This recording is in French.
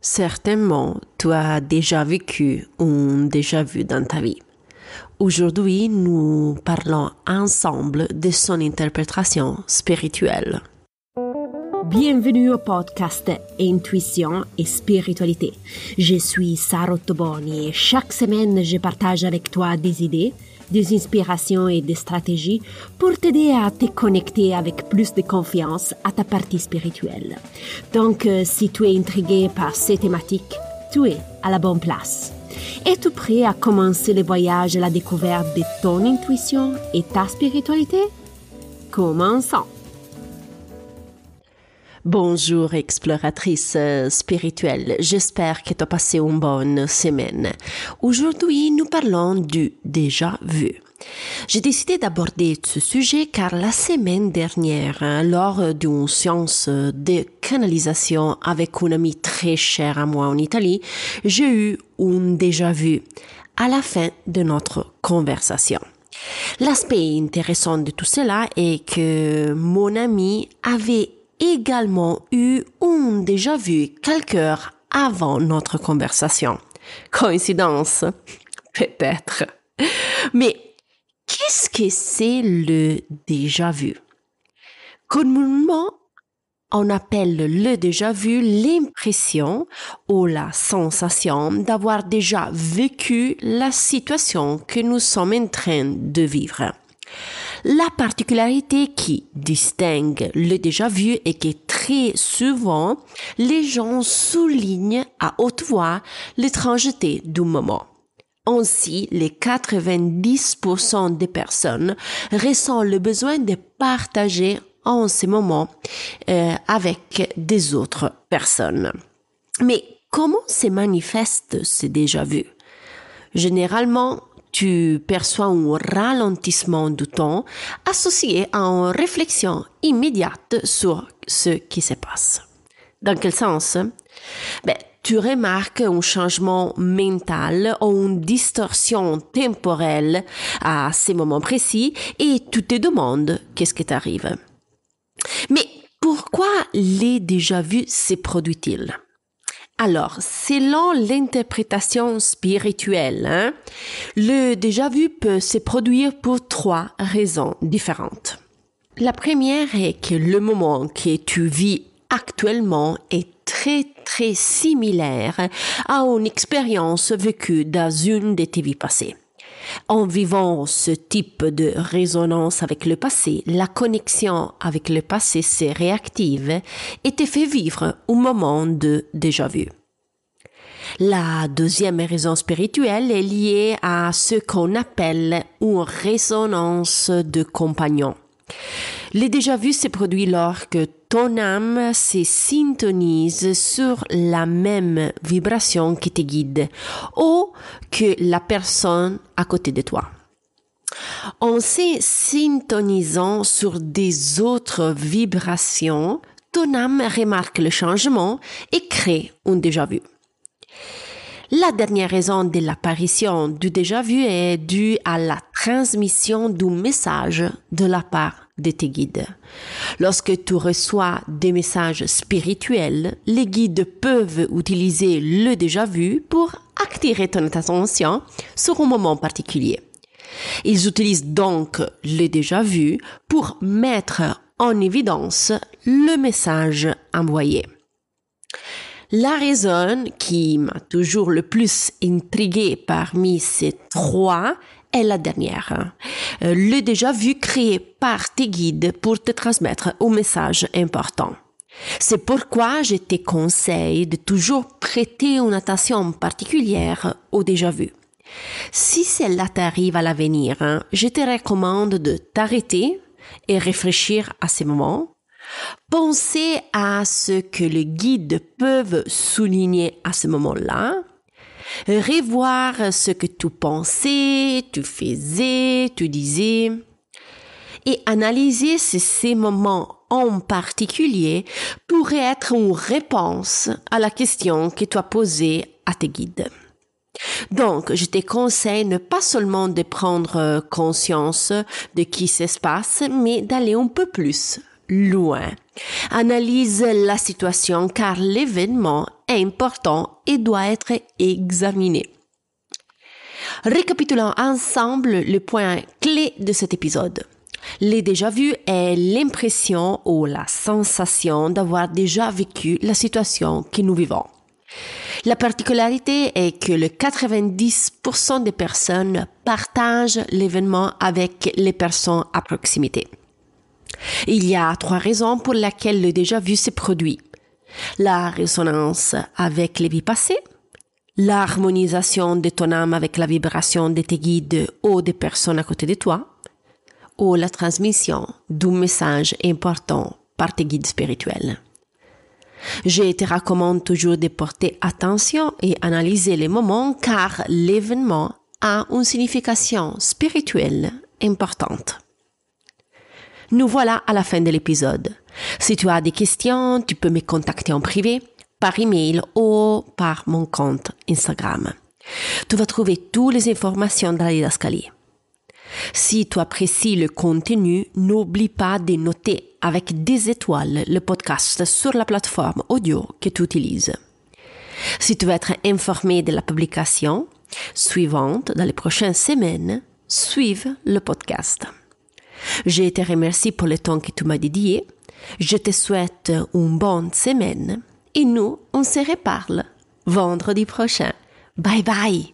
Certainement, tu as déjà vécu un déjà vu dans ta vie. Aujourd'hui, nous parlons ensemble de son interprétation spirituelle. Bienvenue au podcast Intuition et Spiritualité. Je suis Sarah Toboni et chaque semaine, je partage avec toi des idées, des inspirations et des stratégies pour t'aider à te connecter avec plus de confiance à ta partie spirituelle. Donc, euh, si tu es intrigué par ces thématiques, tu es à la bonne place. Es-tu prêt à commencer le voyage à la découverte de ton intuition et ta spiritualité? Commençons! Bonjour exploratrice euh, spirituelle, j'espère que tu as passé une bonne semaine. Aujourd'hui, nous parlons du déjà vu. J'ai décidé d'aborder ce sujet car la semaine dernière, hein, lors d'une séance de canalisation avec une amie très chère à moi en Italie, j'ai eu un déjà vu à la fin de notre conversation. L'aspect intéressant de tout cela est que mon ami avait également eu un déjà vu quelques heures avant notre conversation. Coïncidence? Peut-être. Mais qu'est-ce que c'est le déjà vu? Communément, on appelle le déjà vu l'impression ou la sensation d'avoir déjà vécu la situation que nous sommes en train de vivre. La particularité qui distingue le déjà vu est que très souvent, les gens soulignent à haute voix l'étrangeté du moment. Ainsi, les 90% des personnes ressentent le besoin de partager en ce moment euh, avec des autres personnes. Mais comment se manifeste ce déjà vu? Généralement, tu perçois un ralentissement du temps associé à une réflexion immédiate sur ce qui se passe. Dans quel sens? Ben, Tu remarques un changement mental ou une distorsion temporelle à ces moments précis et tu te demandes qu'est-ce qui t'arrive. Mais pourquoi les déjà vus se produit-il? Alors, selon l'interprétation spirituelle, hein, le déjà vu peut se produire pour trois raisons différentes. La première est que le moment que tu vis actuellement est très très similaire à une expérience vécue dans une de tes vies passées. En vivant ce type de résonance avec le passé, la connexion avec le passé se réactive et te fait vivre un moment de déjà vu. La deuxième raison spirituelle est liée à ce qu'on appelle une résonance de compagnon. Le déjà vu se produit lorsque ton âme se syntonise sur la même vibration qui te guide ou que la personne à côté de toi. En se syntonisant sur des autres vibrations, ton âme remarque le changement et crée un déjà vu. La dernière raison de l'apparition du déjà vu est due à la transmission du message de la part de tes guides. Lorsque tu reçois des messages spirituels, les guides peuvent utiliser le déjà vu pour attirer ton attention sur un moment particulier. Ils utilisent donc le déjà vu pour mettre en évidence le message envoyé. La raison qui m'a toujours le plus intrigué parmi ces trois est la dernière. Euh, le déjà vu créé par tes guides pour te transmettre un message important. C'est pourquoi je te conseille de toujours prêter une attention particulière au déjà vu. Si cela t'arrive à l'avenir, hein, je te recommande de t'arrêter et réfléchir à ces moments Pensez à ce que les guides peuvent souligner à ce moment-là. Revoir ce que tu pensais, tu faisais, tu disais. Et analyser ces moments en particulier pourraient être une réponse à la question que tu as posée à tes guides. Donc, je te conseille ne pas seulement de prendre conscience de qui se mais d'aller un peu plus loin. Analyse la situation car l'événement est important et doit être examiné. Récapitulons ensemble le point clé de cet épisode. Les déjà vus est l'impression ou la sensation d'avoir déjà vécu la situation que nous vivons. La particularité est que le 90% des personnes partagent l'événement avec les personnes à proximité. Il y a trois raisons pour lesquelles le déjà vu se produit. La résonance avec les vies passées, l'harmonisation de ton âme avec la vibration de tes guides ou des personnes à côté de toi, ou la transmission d'un message important par tes guides spirituels. Je te recommande toujours de porter attention et analyser les moments car l'événement a une signification spirituelle importante. Nous voilà à la fin de l'épisode. Si tu as des questions, tu peux me contacter en privé, par email ou par mon compte Instagram. Tu vas trouver toutes les informations dans la didascalie. Si tu apprécies le contenu, n'oublie pas de noter avec des étoiles le podcast sur la plateforme audio que tu utilises. Si tu veux être informé de la publication suivante dans les prochaines semaines, suive le podcast. Je te remercie pour le temps que tu m'as dédié. Je te souhaite une bonne semaine et nous, on se reparle vendredi prochain. Bye bye!